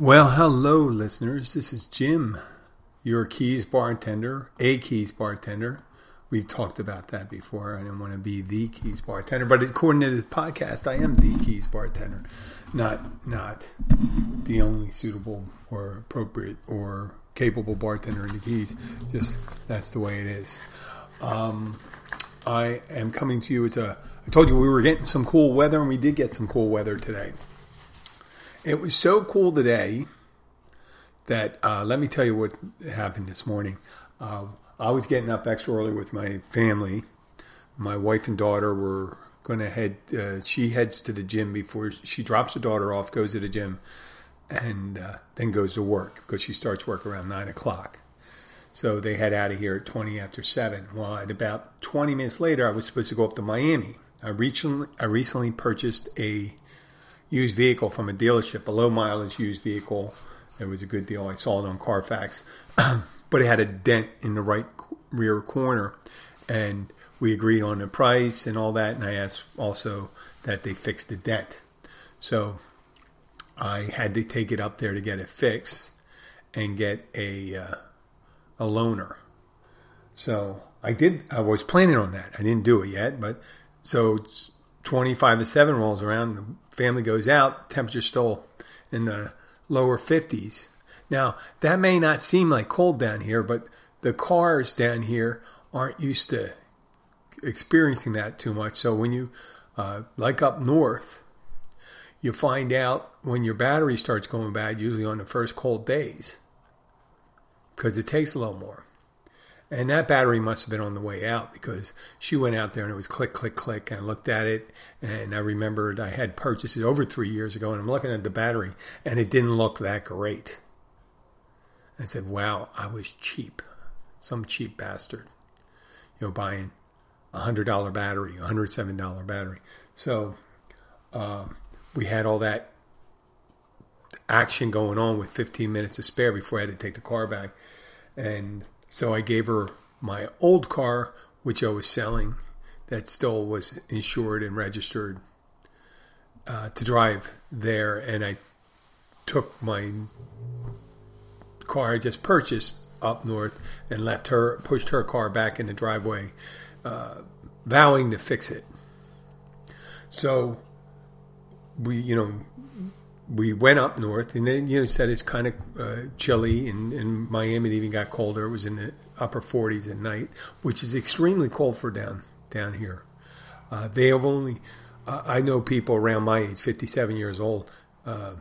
Well, hello, listeners. This is Jim, your Keys bartender, a Keys bartender. We've talked about that before. I don't want to be the Keys bartender, but according to this podcast, I am the Keys bartender, not not the only suitable or appropriate or capable bartender in the Keys. Just that's the way it is. Um, I am coming to you as a. I told you we were getting some cool weather, and we did get some cool weather today. It was so cool today that uh, let me tell you what happened this morning. Uh, I was getting up extra early with my family. My wife and daughter were going to head. Uh, she heads to the gym before she drops the daughter off, goes to the gym, and uh, then goes to work because she starts work around nine o'clock. So they head out of here at twenty after seven. Well, at about twenty minutes later, I was supposed to go up to Miami. I recently I recently purchased a used vehicle from a dealership, a low mileage used vehicle. It was a good deal. I saw it on Carfax, but it had a dent in the right rear corner, and we agreed on the price and all that. And I asked also that they fix the dent. So I had to take it up there to get it fixed and get a uh, a loaner. So I did. I was planning on that. I didn't do it yet, but so 25 to 7 rolls around, the family goes out, temperature still in the lower 50s. Now, that may not seem like cold down here, but the cars down here aren't used to experiencing that too much. So when you, uh, like up north, you find out when your battery starts going bad, usually on the first cold days, because it takes a little more. And that battery must have been on the way out because she went out there and it was click, click, click. And I looked at it and I remembered I had purchased it over three years ago and I'm looking at the battery and it didn't look that great. I said, wow, I was cheap. Some cheap bastard. You know, buying a $100 battery, a $107 battery. So um, we had all that action going on with 15 minutes to spare before I had to take the car back. And so I gave her my old car, which I was selling, that still was insured and registered uh, to drive there. And I took my car I just purchased up north and left her, pushed her car back in the driveway, uh, vowing to fix it. So we, you know, we went up north, and then you know said it's kind of uh, chilly, and, and Miami it even got colder. It was in the upper 40s at night, which is extremely cold for down down here. Uh, they have only, uh, I know people around my age, 57 years old, uh,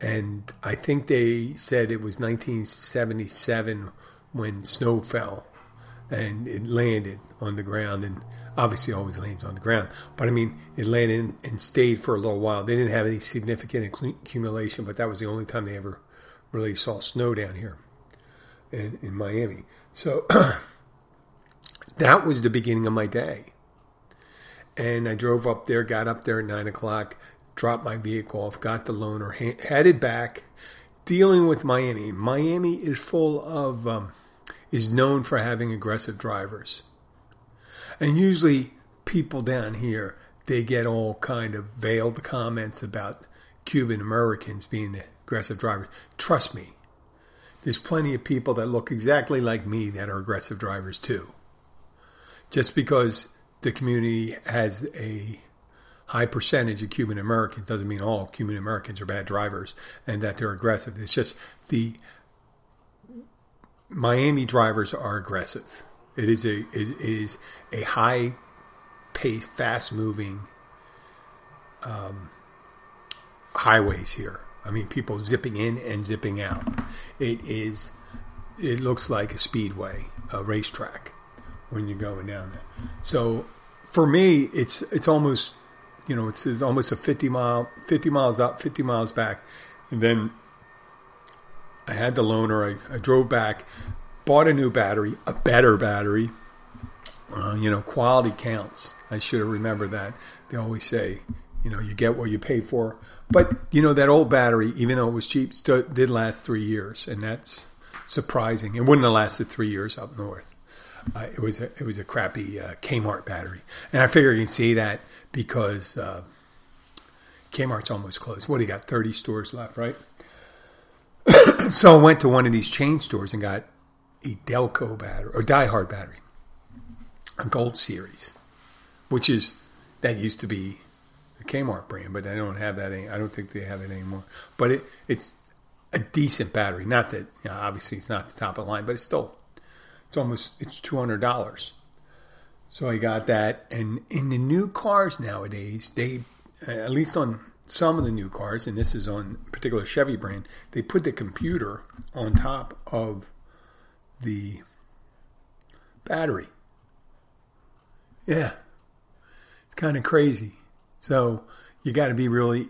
and I think they said it was 1977 when snow fell and it landed on the ground and obviously always lands on the ground. But I mean, it landed and stayed for a little while. They didn't have any significant accumulation, but that was the only time they ever really saw snow down here in, in Miami. So that was the beginning of my day. And I drove up there, got up there at nine o'clock, dropped my vehicle off, got the loaner, headed back, dealing with Miami. Miami is full of, um, is known for having aggressive drivers. And usually people down here, they get all kind of veiled comments about Cuban Americans being aggressive drivers. Trust me, there's plenty of people that look exactly like me that are aggressive drivers too. Just because the community has a high percentage of Cuban Americans doesn't mean all Cuban Americans are bad drivers and that they're aggressive. It's just the Miami drivers are aggressive. It is a it is a high paced, fast moving um, highways here. I mean, people zipping in and zipping out. It is. It looks like a speedway, a racetrack, when you're going down there. So, for me, it's it's almost, you know, it's, it's almost a 50 mile, 50 miles up, 50 miles back, and then I had the loaner. I, I drove back, bought a new battery, a better battery. Uh, you know, quality counts. I should have remembered that. They always say, you know, you get what you pay for. But you know that old battery, even though it was cheap, still did last three years, and that's surprising. It wouldn't have lasted three years up north. Uh, it was a, it was a crappy uh, Kmart battery, and I figure you can see that because uh, Kmart's almost closed. What do you got? Thirty stores left, right? so I went to one of these chain stores and got a Delco battery or Diehard battery, a Gold Series, which is that used to be the Kmart brand, but I don't have that. Any, I don't think they have it anymore. But it, it's a decent battery. Not that you know, obviously it's not the top of the line, but it's still it's almost it's two hundred dollars. So I got that, and in the new cars nowadays, they at least on some of the new cars, and this is on particular Chevy brand, they put the computer on top of the battery. Yeah, it's kind of crazy. So you got to be really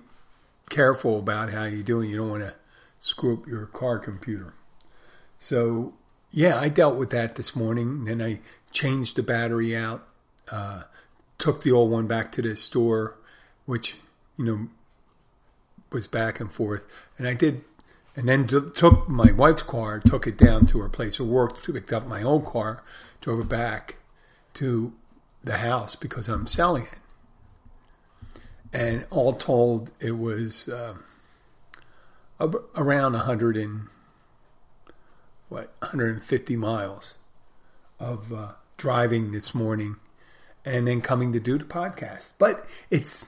careful about how you're doing. You don't want to screw up your car computer. So yeah, I dealt with that this morning. Then I changed the battery out, uh, took the old one back to the store, which you know was back and forth, and I did. And then took my wife's car, took it down to her place of work, picked up my old car, drove it back to the house because I'm selling it and all told, it was uh, around 100 and what 150 miles of uh, driving this morning, and then coming to do the podcast. But it's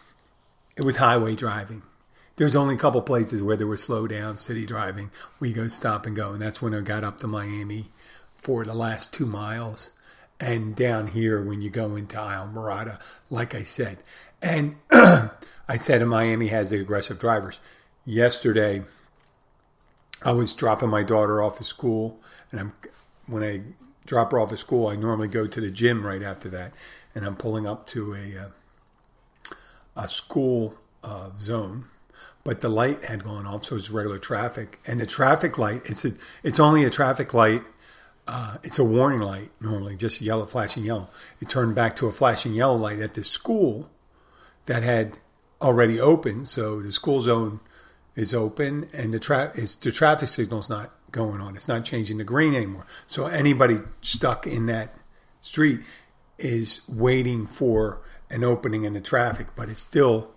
it was highway driving. There's only a couple places where there was slow down city driving. We go stop and go, and that's when I got up to Miami for the last two miles. And down here, when you go into Islamorada, like I said, and I said Miami has the aggressive drivers. Yesterday, I was dropping my daughter off at school, and I'm when I drop her off at school, I normally go to the gym right after that, and I'm pulling up to a uh, a school uh, zone, but the light had gone off, so it's regular traffic, and the traffic light it's a it's only a traffic light. Uh, it's a warning light normally, just yellow, flashing yellow. It turned back to a flashing yellow light at the school that had already opened, so the school zone is open, and the tra- is the traffic signal's not going on. It's not changing to green anymore. So anybody stuck in that street is waiting for an opening in the traffic, but it's still,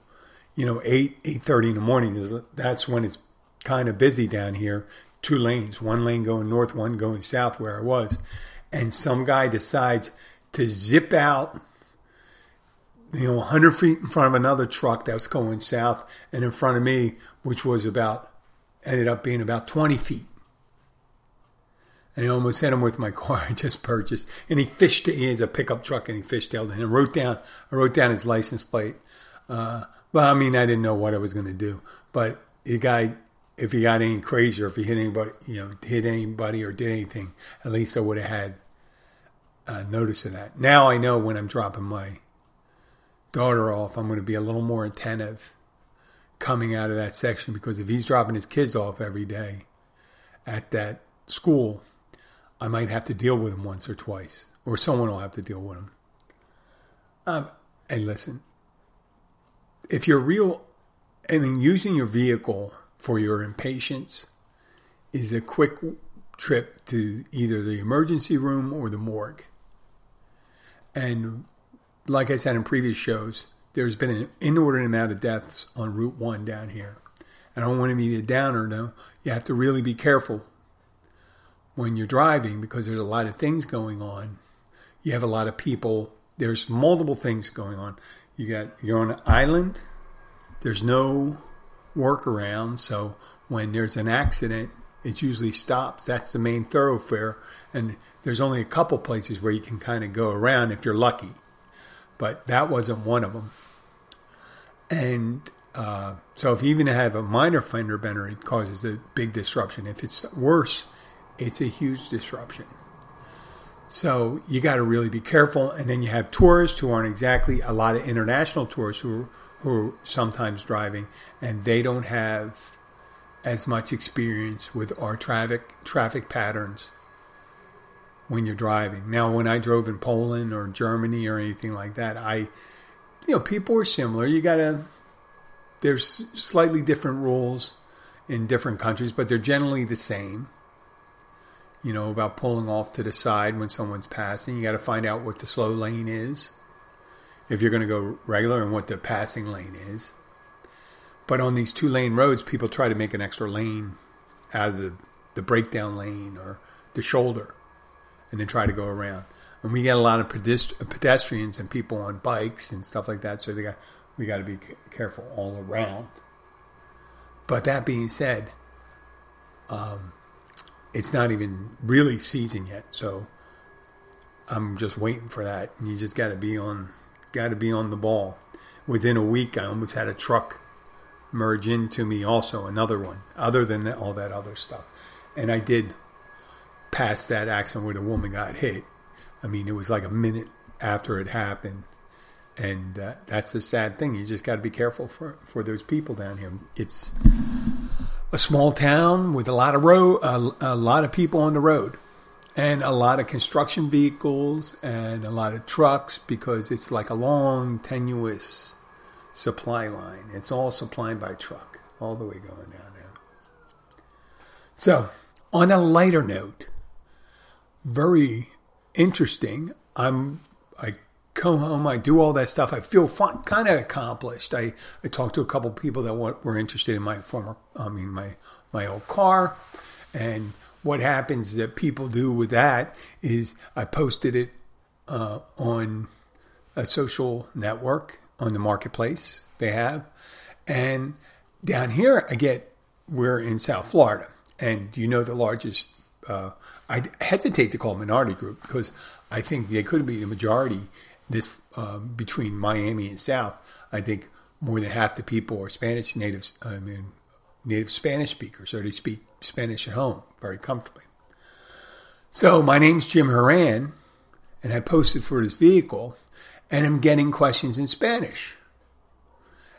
you know, eight eight thirty in the morning. Is that's when it's kind of busy down here. Two lanes, one lane going north, one going south, where I was, and some guy decides to zip out you know, 100 feet in front of another truck that was going south, and in front of me, which was about, ended up being about 20 feet. And I almost hit him with my car I just purchased. And he fished, he has a pickup truck and he fishtailed it. And I wrote down, I wrote down his license plate. Uh, well, I mean, I didn't know what I was going to do. But the guy, if he got any crazy or if he hit anybody, you know, hit anybody or did anything, at least I would have had uh, notice of that. Now I know when I'm dropping my daughter off, I'm going to be a little more attentive coming out of that section because if he's dropping his kids off every day at that school, I might have to deal with him once or twice, or someone will have to deal with him. Um, hey, listen, if you're real, I mean, using your vehicle for your impatience is a quick trip to either the emergency room or the morgue. And like I said in previous shows, there's been an inordinate amount of deaths on Route 1 down here. And I don't want to be a downer though. You have to really be careful when you're driving because there's a lot of things going on. You have a lot of people. There's multiple things going on. You got you're on an island. There's no workaround. So when there's an accident, it usually stops. That's the main thoroughfare, and there's only a couple places where you can kind of go around if you're lucky. But that wasn't one of them. And uh, so if you even have a minor fender bender, it causes a big disruption. If it's worse, it's a huge disruption. So you got to really be careful. And then you have tourists who aren't exactly a lot of international tourists who who are sometimes driving, and they don't have as much experience with our traffic traffic patterns when you're driving. Now, when I drove in Poland or Germany or anything like that, I, you know, people are similar. You got to, there's slightly different rules in different countries, but they're generally the same. You know, about pulling off to the side when someone's passing. You got to find out what the slow lane is if you're going to go regular and what the passing lane is. But on these two lane roads, people try to make an extra lane out of the, the breakdown lane or the shoulder and then try to go around. And we get a lot of pedestrians and people on bikes and stuff like that, so they got we got to be careful all around. But that being said, um, it's not even really season yet, so I'm just waiting for that. And you just got to be on, got to be on the ball. Within a week, I almost had a truck merge into me. Also, another one. Other than that, all that other stuff, and I did pass that accident where the woman got hit. I mean, it was like a minute after it happened. And uh, that's a sad thing. You just got to be careful for, for those people down here. It's a small town with a lot of road, a, a lot of people on the road, and a lot of construction vehicles and a lot of trucks because it's like a long, tenuous supply line. It's all supplied by truck all the way going down there. So, on a lighter note, very interesting. I'm come home, I do all that stuff. I feel fun, kind of accomplished. I I talked to a couple people that were interested in my former, I mean my my old car, and what happens that people do with that is I posted it uh, on a social network on the marketplace they have, and down here I get we're in South Florida, and you know the largest uh, I hesitate to call minority group because I think they could be the majority. This uh, between Miami and South, I think more than half the people are Spanish natives. I mean, native Spanish speakers, or they speak Spanish at home very comfortably. So my name's Jim Horan, and I posted for this vehicle, and I'm getting questions in Spanish.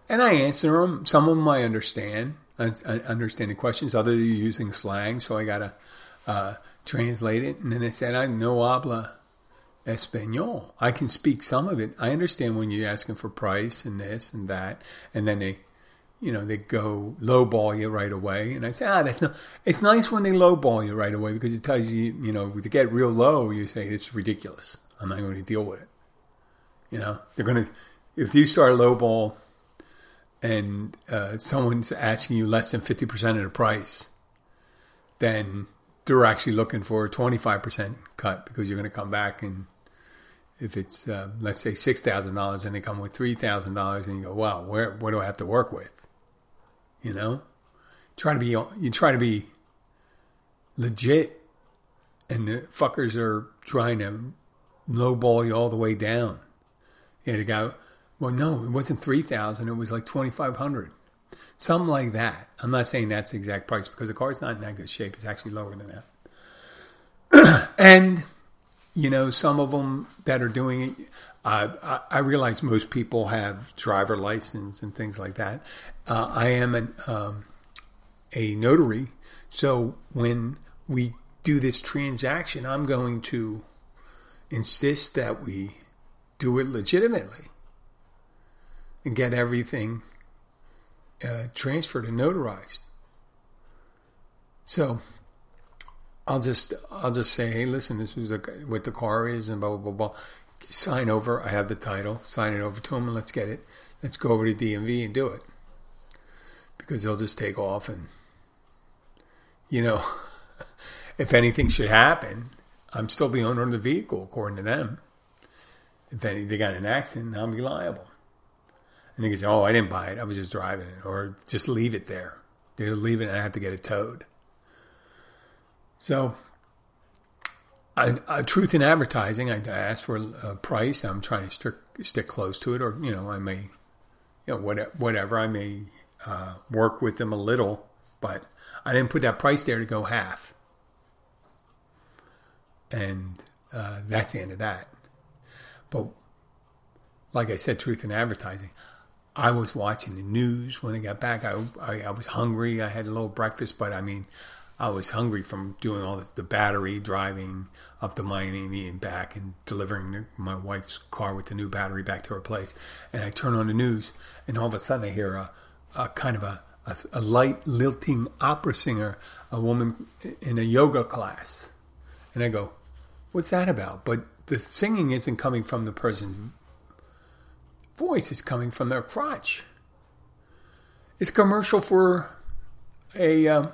And I answer them. Some of them I understand. I, understand the questions. Others are using slang, so I gotta uh, translate it. And then I said, I no habla Espanol. I can speak some of it. I understand when you're asking for price and this and that. And then they, you know, they go lowball you right away. And I say, ah, that's not, it's nice when they lowball you right away because it tells you, you know, to get real low, you say, it's ridiculous. I'm not going to deal with it. You know, they're going to, if you start lowball and uh, someone's asking you less than 50% of the price, then they're actually looking for a 25% cut because you're going to come back and if it's uh, let's say six thousand dollars and they come with three thousand dollars and you go wow where what do I have to work with you know try to be you try to be legit and the fuckers are trying to lowball you all the way down yeah the guy well no it wasn't three thousand it was like twenty five hundred Something like that. I'm not saying that's the exact price because the car's not in that good shape. It's actually lower than that. and, you know, some of them that are doing it, I, I, realize most people have driver license and things like that. Uh, I am an, um, a notary. So when we do this transaction, I'm going to insist that we do it legitimately and get everything uh, transferred and notarized. So I'll just I'll just say, hey, listen, this is what the car is, and blah blah blah blah. Sign over. I have the title. Sign it over to him, and let's get it. Let's go over to DMV and do it. because they'll just take off and, you know, if anything should happen, I'm still the owner of the vehicle, according to them. If any, they got an accident, be liable. And they can say, oh, I didn't buy it. I was just driving it. Or just leave it there. They'll leave it and I have to get it towed. So, I, I, truth in advertising, I, asked for a price. I'm trying to stick, stick close to it. Or, you know, I may, you know, whatever, whatever I may uh, work with them a little. But I didn't put that price there to go half. And uh, that's the end of that. But like I said, truth in advertising, I was watching the news when I got back. I, I, I was hungry. I had a little breakfast, but I mean, I was hungry from doing all this, the battery driving up to Miami and back and delivering my wife's car with the new battery back to her place. And I turn on the news, and all of a sudden I hear a, a kind of a, a, a light lilting opera singer, a woman in a yoga class. And I go, what's that about? But the singing isn't coming from the person's voice, it's coming from their crotch. It's commercial for a um,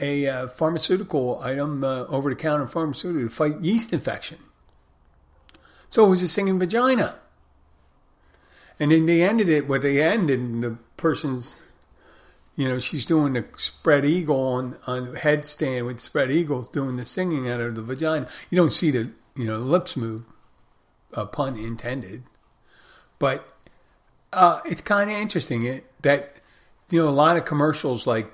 a uh, pharmaceutical item, uh, over the counter pharmaceutical to fight yeast infection. So it was a singing vagina. And then they ended it where they ended, and the person's you know, she's doing the spread eagle on on headstand with spread eagles, doing the singing out of the vagina. You don't see the you know lips move, uh, pun intended, but uh, it's kind of interesting it, that you know a lot of commercials like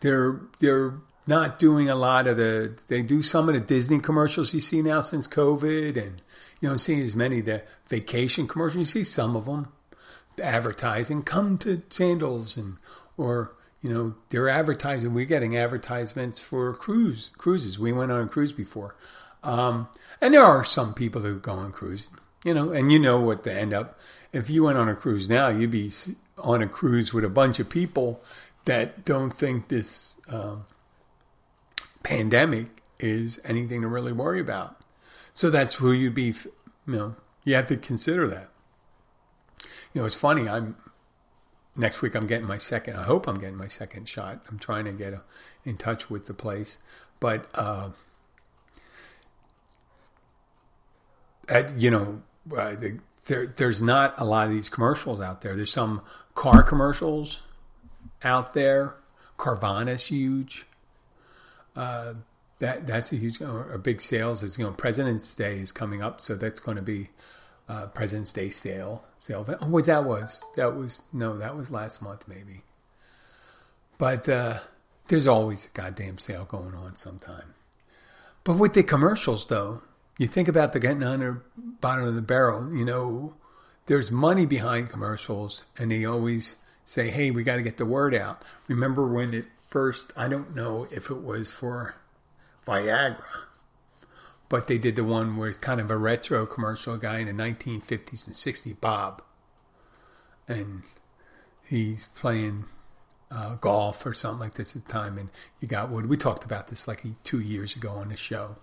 they're they're not doing a lot of the they do some of the Disney commercials you see now since COVID, and you don't see as many the vacation commercials. You see some of them advertising, come to Sandals and or you know they're advertising. We're getting advertisements for cruise cruises. We went on a cruise before, um, and there are some people who go on cruise. You know, and you know what they end up. If you went on a cruise now, you'd be on a cruise with a bunch of people that don't think this um, pandemic is anything to really worry about. So that's who you'd be. You know, you have to consider that. You know, it's funny. I'm next week. I'm getting my second. I hope I'm getting my second shot. I'm trying to get a, in touch with the place, but uh, at, you know, uh, the, there there's not a lot of these commercials out there. There's some car commercials out there. Carvana's huge. Uh, that that's a huge a big sales is you know President's Day is coming up, so that's going to be uh, President's Day sale sale event. Oh, what that was? That was no, that was last month maybe. But uh, there's always a goddamn sale going on sometime. But with the commercials, though, you think about the getting under bottom of the barrel. You know, there's money behind commercials, and they always say, "Hey, we got to get the word out." Remember when it first? I don't know if it was for Viagra but they did the one with kind of a retro commercial guy in the 1950s and 60s, Bob. And he's playing uh, golf or something like this at the time. And you got Wood. We talked about this like two years ago on the show.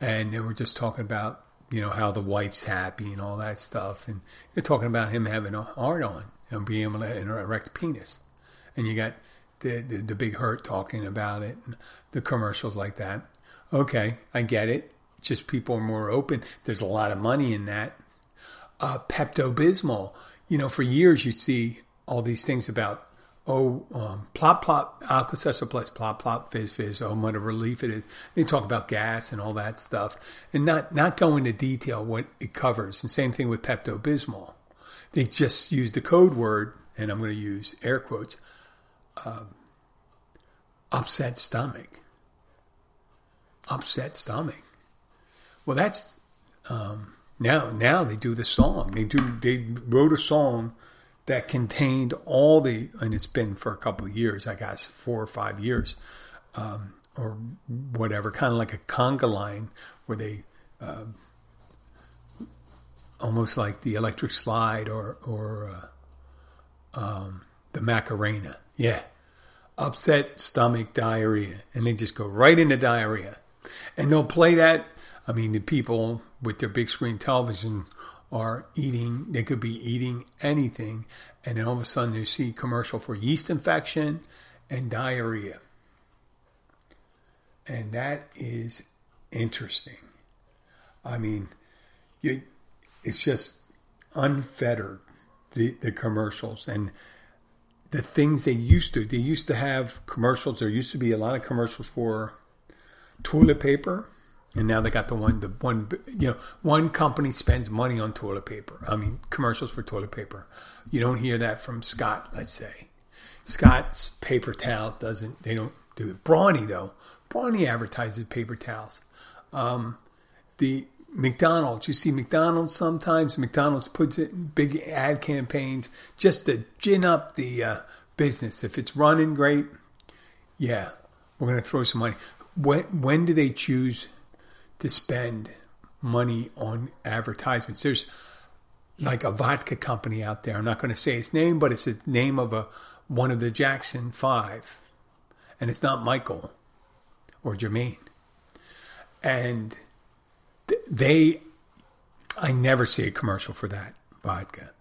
And they were just talking about, you know, how the wife's happy and all that stuff. And they're talking about him having a heart on and being able to have an erect penis. And you got the, the, the big hurt talking about it, and the commercials like that. Okay, I get it just people are more open. There's a lot of money in that. Uh, Pepto Bismol, you know, for years you see all these things about oh, um, plop plop, Alka-Seltzer plop plop, fizz fizz, oh, what a relief it is. They talk about gas and all that stuff, and not not go into detail what it covers. And same thing with Pepto Bismol. They just use the code word, and I'm going to use air quotes, um, upset stomach. Upset stomach. Well, that's um, now. Now they do the song. They do. They wrote a song that contained all the, and it's been for a couple of years. I guess four or five years, um, or whatever. Kind of like a conga line where they. Uh, almost like the electric slide or or uh, um, the Macarena. Yeah, upset stomach diarrhea, and they just go right into diarrhea, and they'll play that I mean, the people with their big screen television are eating, they could be eating anything, and then all of a sudden they see commercial for yeast infection and diarrhea. And that is interesting. I mean, you, it's just unfettered, the, the commercials. And the things they used to, they used to have commercials. There used to be a lot of commercials for toilet paper. And now they got the one, the one, you know, one company spends money on toilet paper. I mean, commercials for toilet paper. You don't hear that from Scott, let's say. Scott's paper towel doesn't, they don't do it. Brawny, though, Brawny advertises paper towels. Um, the McDonald's, you see McDonald's sometimes. McDonald's puts it in big ad campaigns just to gin up the uh, business. If it's running great, yeah, we're going to throw some money. When when do they choose to spend money on advertisements? There's like a vodka company out there. I'm not going to say its name, but it's the name of a one of the Jackson Five, and it's not Michael or Jermaine. And they, I never see a commercial for that vodka,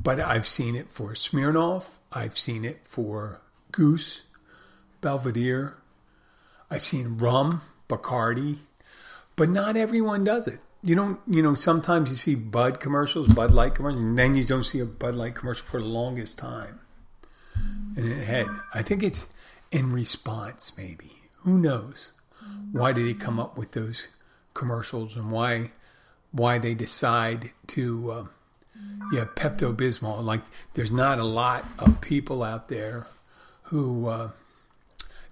but I've seen it for Smirnoff. I've seen it for Goose, Belvedere. I've seen rum, Bacardi, but not everyone does it. You don't, you know, sometimes you see Bud commercials, Bud Light commercials, and then you don't see a Bud Light commercial for the longest time. And it had, I think it's in response, maybe. Who knows? Why did he come up with those commercials and why why they decide to uh, yeah Pepto Bismol? Like, there's not a lot of people out there who uh,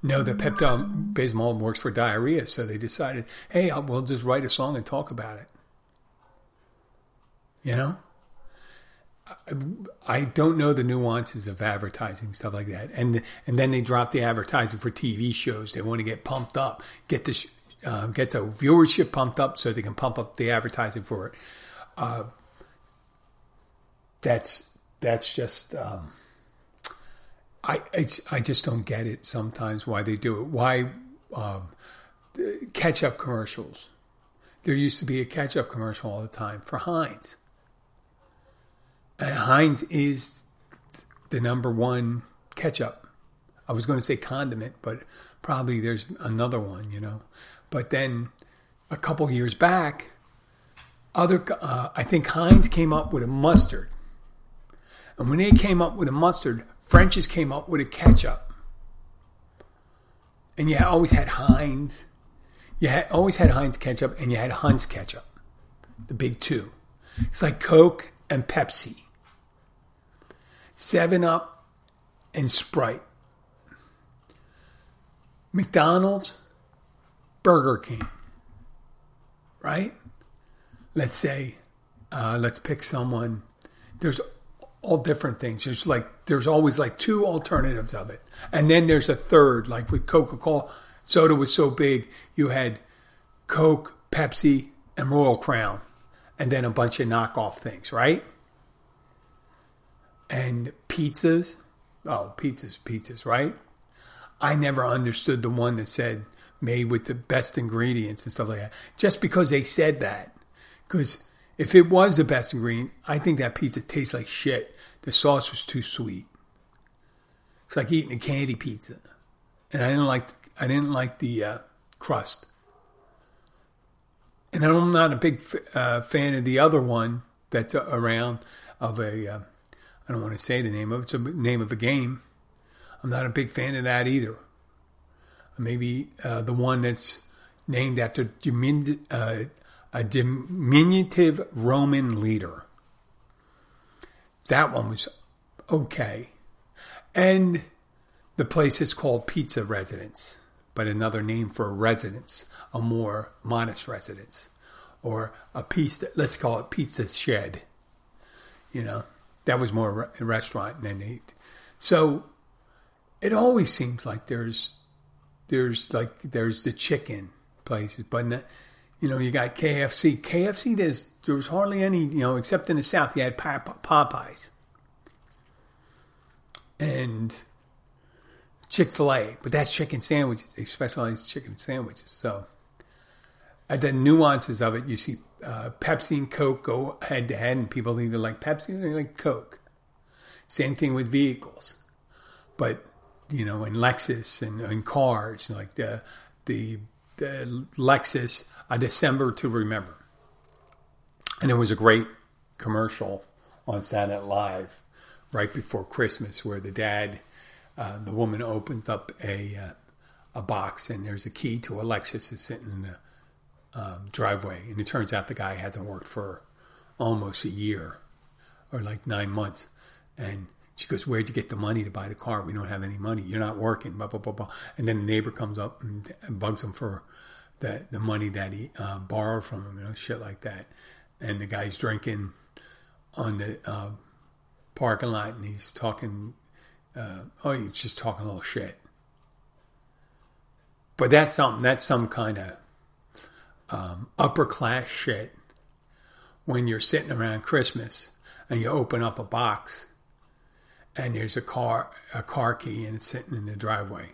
know that Pepto Bismol works for diarrhea, so they decided, hey, we'll just write a song and talk about it. You know. I don't know the nuances of advertising stuff like that, and and then they drop the advertising for TV shows. They want to get pumped up, get the uh, get the viewership pumped up, so they can pump up the advertising for it. Uh, that's that's just um, I I just don't get it sometimes why they do it. Why um, ketchup commercials? There used to be a ketchup commercial all the time for Heinz Heinz is the number one ketchup. I was going to say condiment, but probably there's another one, you know. But then a couple years back, other uh, I think Heinz came up with a mustard, and when they came up with a mustard, French's came up with a ketchup, and you always had Heinz. You had always had Heinz ketchup, and you had Hunt's ketchup, the big two. It's like Coke and Pepsi. 7 Up, and Sprite. McDonald's, Burger King, right? Let's say, uh, let's pick someone. There's all different things. There's like, there's always like two alternatives of it. And then there's a third, like with Coca Cola. Soda was so big, you had Coke, Pepsi, and Royal Crown, and then a bunch of knockoff things, right? and pizzas. Oh, pizzas, pizzas, right? I never understood the one that said made with the best ingredients and stuff like that. Just because they said that. Because if it was the best ingredient, I think that pizza tastes like shit. The sauce was too sweet. It's like eating a candy pizza, and I didn't like I didn't like the uh, crust. And I'm not a big uh, fan of the other one that's around of a uh, I don't want to say the name of it. It's a name of a game. I'm not a big fan of that either. Maybe uh, the one that's named after uh, a diminutive Roman leader. That one was okay. And the place is called Pizza Residence, but another name for a residence, a more modest residence, or a piece, let's call it Pizza Shed. You know, that was more a restaurant than they. So it always seems like there's there's like there's the chicken places, but the, you know you got KFC. KFC there's there was hardly any you know except in the south you had Popeyes and Chick Fil A, but that's chicken sandwiches. They specialize chicken sandwiches. So at the nuances of it, you see uh, Pepsi and Coke go head to head, and people either like Pepsi or they like Coke. Same thing with vehicles, but you know, in Lexus and, and cars, like the the the Lexus, a December to remember, and it was a great commercial on Saturday Live right before Christmas where the dad, uh, the woman opens up a uh, a box and there's a key to a Lexus that's sitting in the um, driveway, and it turns out the guy hasn't worked for almost a year or like nine months, and she goes, "Where'd you get the money to buy the car? We don't have any money. You're not working." Blah blah blah blah. And then the neighbor comes up and, and bugs him for the the money that he uh, borrowed from him, you know, shit like that. And the guy's drinking on the uh, parking lot, and he's talking. Uh, oh, he's just talking a little shit. But that's something. That's some kind of um, upper class shit. When you're sitting around Christmas and you open up a box and there's a car a car key and it's sitting in the driveway.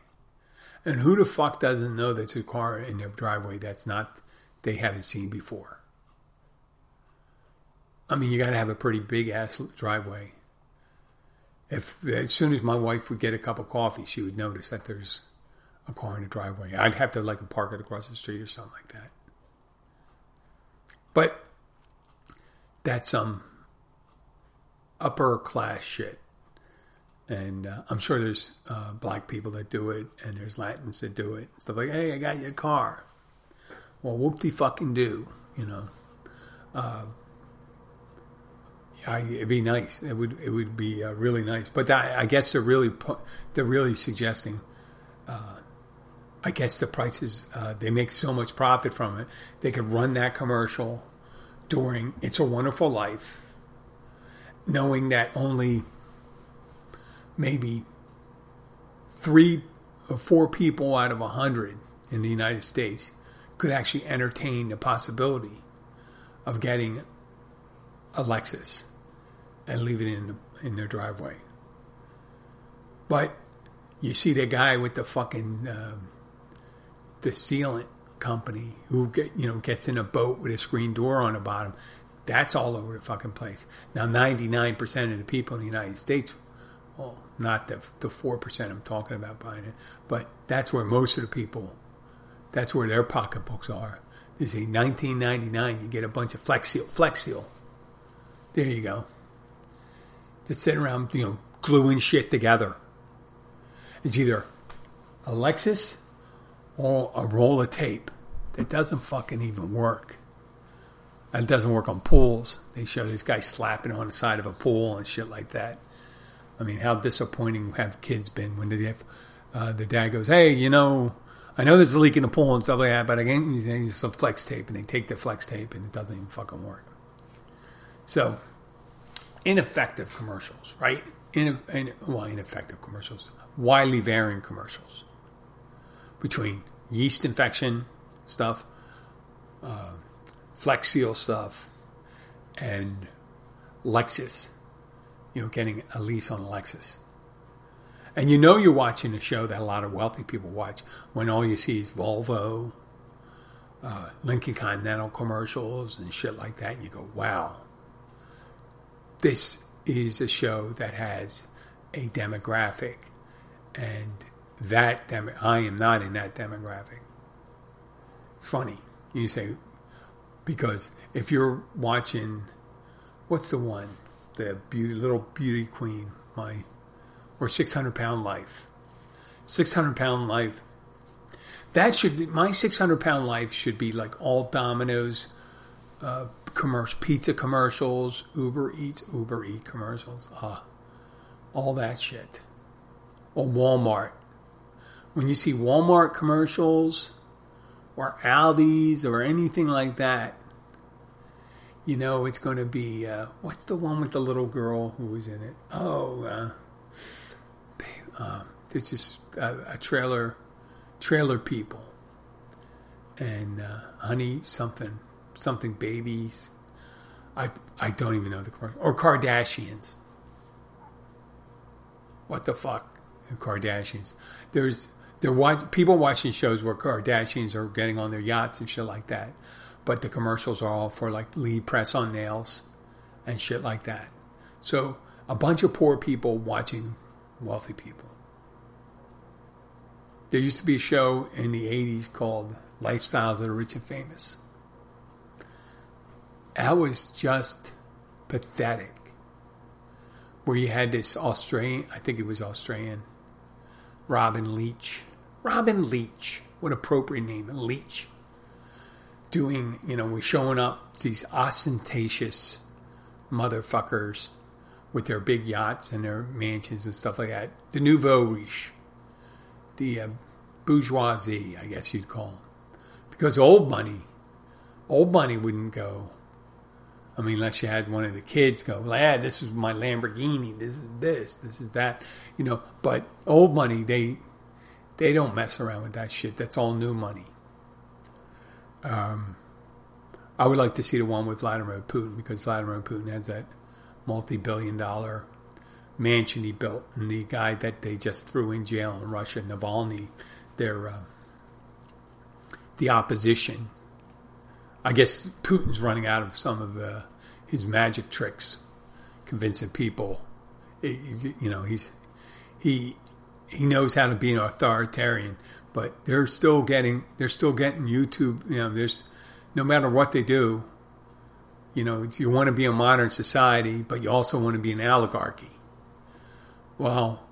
And who the fuck doesn't know that's a car in their driveway that's not they haven't seen before? I mean, you got to have a pretty big ass driveway. If as soon as my wife would get a cup of coffee, she would notice that there's a car in the driveway. I'd have to like park it across the street or something like that. But that's some upper class shit. And uh, I'm sure there's uh, black people that do it, and there's Latins that do it. And stuff like, hey, I got your car. Well, whoop de fucking do, you know. Uh, I, it'd be nice. It would it would be uh, really nice. But that, I guess they're really they're really suggesting. Uh, I guess the prices uh, they make so much profit from it. They could run that commercial during "It's a Wonderful Life," knowing that only maybe three or four people out of a hundred in the United States could actually entertain the possibility of getting a Lexus and leave it in in their driveway. But you see the guy with the fucking um, the sealant company who get you know gets in a boat with a screen door on the bottom. That's all over the fucking place. Now, ninety nine percent of the people in the United States, well, not the the four percent I'm talking about buying it, but that's where most of the people, that's where their pocketbooks are. You see, nineteen ninety nine, you get a bunch of Flex Seal, Flex Seal. There you go. Just sitting around, you know, gluing shit together. It's either a Lexus or a roll of tape that doesn't fucking even work. It doesn't work on pools. They show this guy slapping on the side of a pool and shit like that. I mean, how disappointing have kids been when they have, uh, the dad goes, "Hey, you know, I know there's a leak in the pool and stuff like that, but I can't use some flex tape," and they take the flex tape and it doesn't even fucking work. So, ineffective commercials, right? In, in, well, ineffective commercials, widely varying commercials between yeast infection stuff, uh, Flex Seal stuff, and Lexus. You know, getting a lease on a Lexus. And you know you're watching a show that a lot of wealthy people watch when all you see is Volvo, uh, Lincoln Continental commercials and shit like that. And you go, wow, this is a show that has a demographic. And that dem- I am not in that demographic. It's funny. You say, because if you're watching, what's the one? The beauty, little beauty queen, my, or 600 pound life. 600 pound life. That should, be, my 600 pound life should be like all Domino's, uh, commercial, pizza commercials, Uber Eats, Uber Eat commercials. Ah, all that shit. Or Walmart when you see Walmart commercials or Aldi's or anything like that, you know it's going to be uh, what's the one with the little girl who was in it? Oh, uh, uh, it's just a, a, trailer, trailer people, and uh, honey something, something babies. I I don't even know the or Kardashians. What the fuck, Kardashians? There's they're watch, people watching shows where Kardashians are getting on their yachts and shit like that. But the commercials are all for like Lee press on nails and shit like that. So a bunch of poor people watching wealthy people. There used to be a show in the 80s called Lifestyles of the Rich and Famous. That was just pathetic. Where you had this Australian, I think it was Australian, Robin Leach. Robin Leach. What appropriate name, Leach. Doing, you know, we're showing up these ostentatious motherfuckers with their big yachts and their mansions and stuff like that. The nouveau riche, the uh, bourgeoisie, I guess you'd call them, because old money, old money wouldn't go. I mean, unless you had one of the kids go, lad, this is my Lamborghini, this is this, this is that, you know. But old money, they they don't mess around with that shit. That's all new money. Um, I would like to see the one with Vladimir Putin because Vladimir Putin has that multi-billion dollar mansion he built, and the guy that they just threw in jail in Russia, Navalny, their uh, the opposition. I guess Putin's running out of some of uh, his magic tricks, convincing people. You know, he's he he knows how to be an authoritarian, but they're still getting they're still getting YouTube. You know, there's no matter what they do. You know, you want to be a modern society, but you also want to be an oligarchy. Well,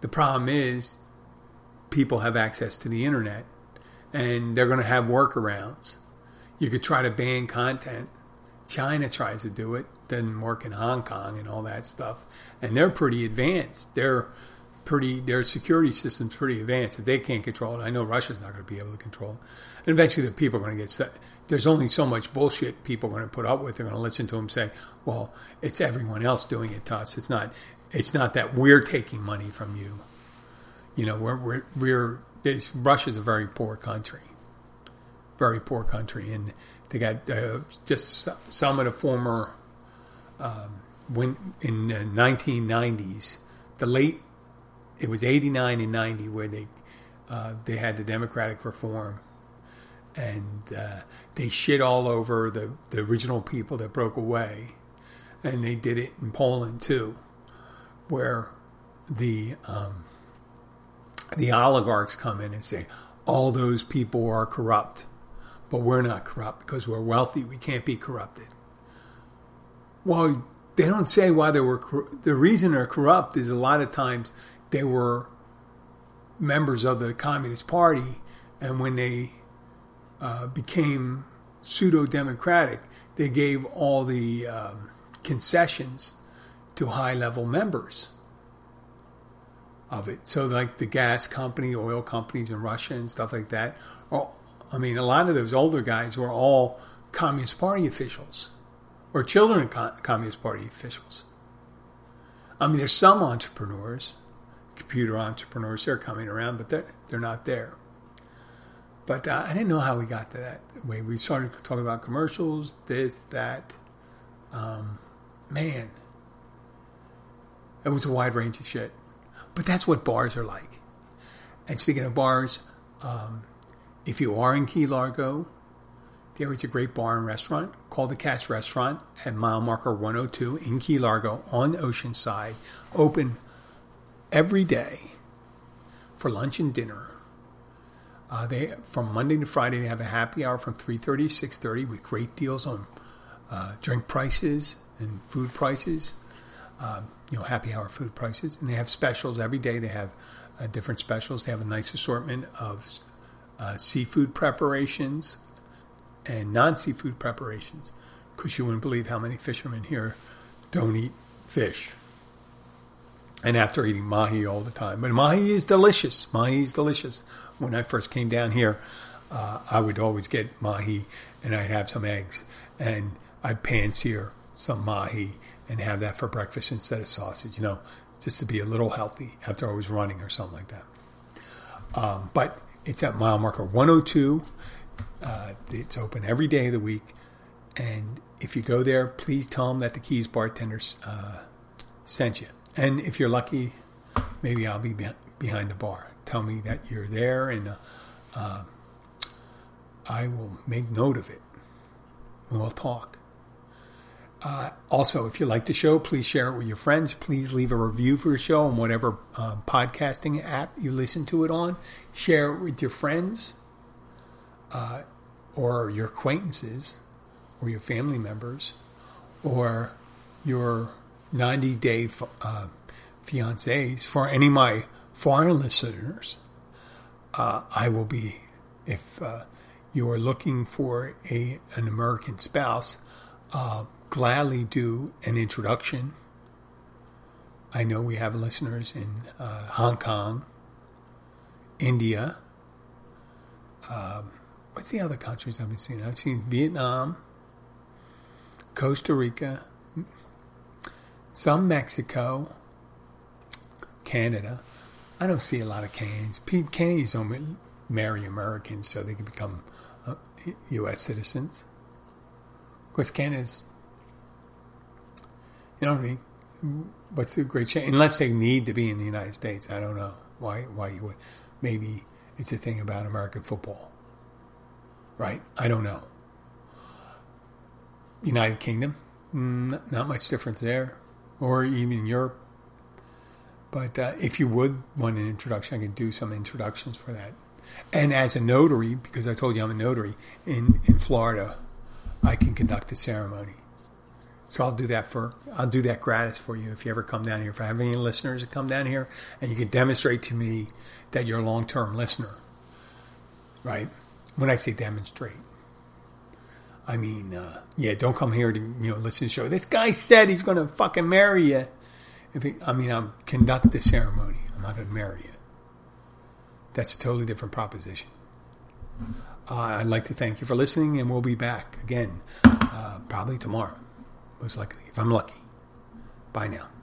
the problem is people have access to the internet and they're going to have workarounds. You could try to ban content. China tries to do it, doesn't work in Hong Kong and all that stuff. And they're pretty advanced. They're pretty their security system's pretty advanced. If they can't control it, I know Russia's not going to be able to control it. And eventually, the people are going to get set. There's only so much bullshit people are going to put up with. They're going to listen to them say, "Well, it's everyone else doing it to us. It's not. It's not that we're taking money from you. You know, we're we're, we're it's, Russia's a very poor country, very poor country, and they got uh, just some of the former um, when in the 1990s, the late it was 89 and 90 where they uh, they had the democratic reform. And uh, they shit all over the, the original people that broke away. And they did it in Poland too where the um, the oligarchs come in and say all those people are corrupt. But we're not corrupt because we're wealthy. We can't be corrupted. Well they don't say why they were the reason they're corrupt is a lot of times they were members of the Communist Party, and when they uh, became pseudo democratic, they gave all the um, concessions to high level members of it. So, like the gas company, oil companies in Russia, and stuff like that. I mean, a lot of those older guys were all Communist Party officials or children of Communist Party officials. I mean, there's some entrepreneurs computer entrepreneurs. They're coming around, but they're, they're not there. But uh, I didn't know how we got to that way. We started talking about commercials, this, that. Um, man, it was a wide range of shit. But that's what bars are like. And speaking of bars, um, if you are in Key Largo, there is a great bar and restaurant called the Cat's Restaurant at mile marker 102 in Key Largo on Oceanside, open every day for lunch and dinner. Uh, they from Monday to Friday they have a happy hour from 3:30 to 6:30 with great deals on uh, drink prices and food prices. Um, you know, happy hour food prices, and they have specials every day. They have uh, different specials. They have a nice assortment of uh, seafood preparations and non-seafood preparations. Because you wouldn't believe how many fishermen here don't eat fish and after eating mahi all the time. But mahi is delicious. Mahi is delicious. When I first came down here, uh, I would always get mahi and I'd have some eggs and I'd pan sear some mahi and have that for breakfast instead of sausage, you know, just to be a little healthy after I was running or something like that. Um, but it's at mile marker 102. Uh, it's open every day of the week. And if you go there, please tell them that the Keys bartenders uh, sent you. And if you're lucky, maybe I'll be behind the bar. Tell me that you're there, and uh, uh, I will make note of it. and we'll talk. Uh, also, if you like the show, please share it with your friends. Please leave a review for the show on whatever um, podcasting app you listen to it on. Share it with your friends uh, or your acquaintances or your family members or your 90 day uh, fiancés. For any of my foreign listeners, uh, I will be, if uh, you are looking for a an American spouse, uh, gladly do an introduction. I know we have listeners in uh, Hong Kong, India. Um, what's the other countries I've been seeing? I've seen Vietnam, Costa Rica, some Mexico, Canada. I don't see a lot of Canadians. Canadians don't marry Americans so they can become uh, U.S. citizens. Of course, Canada's you know what I mean? What's the great change? Unless they need to be in the United States, I don't know why. Why you would? Maybe it's a thing about American football, right? I don't know. United Kingdom, mm, not much difference there, or even Europe. But uh, if you would want an introduction, I can do some introductions for that. And as a notary, because I told you I'm a notary in, in Florida, I can conduct a ceremony. So I'll do that for I'll do that gratis for you if you ever come down here. If I have any listeners that come down here and you can demonstrate to me that you're a long term listener, right? When I say demonstrate, I mean uh, yeah, don't come here to you know listen to the show. This guy said he's going to fucking marry you. If he, I mean, I'll conduct the ceremony. I'm not going to marry you. That's a totally different proposition. Uh, I'd like to thank you for listening, and we'll be back again uh, probably tomorrow most likely, if I'm lucky. Bye now.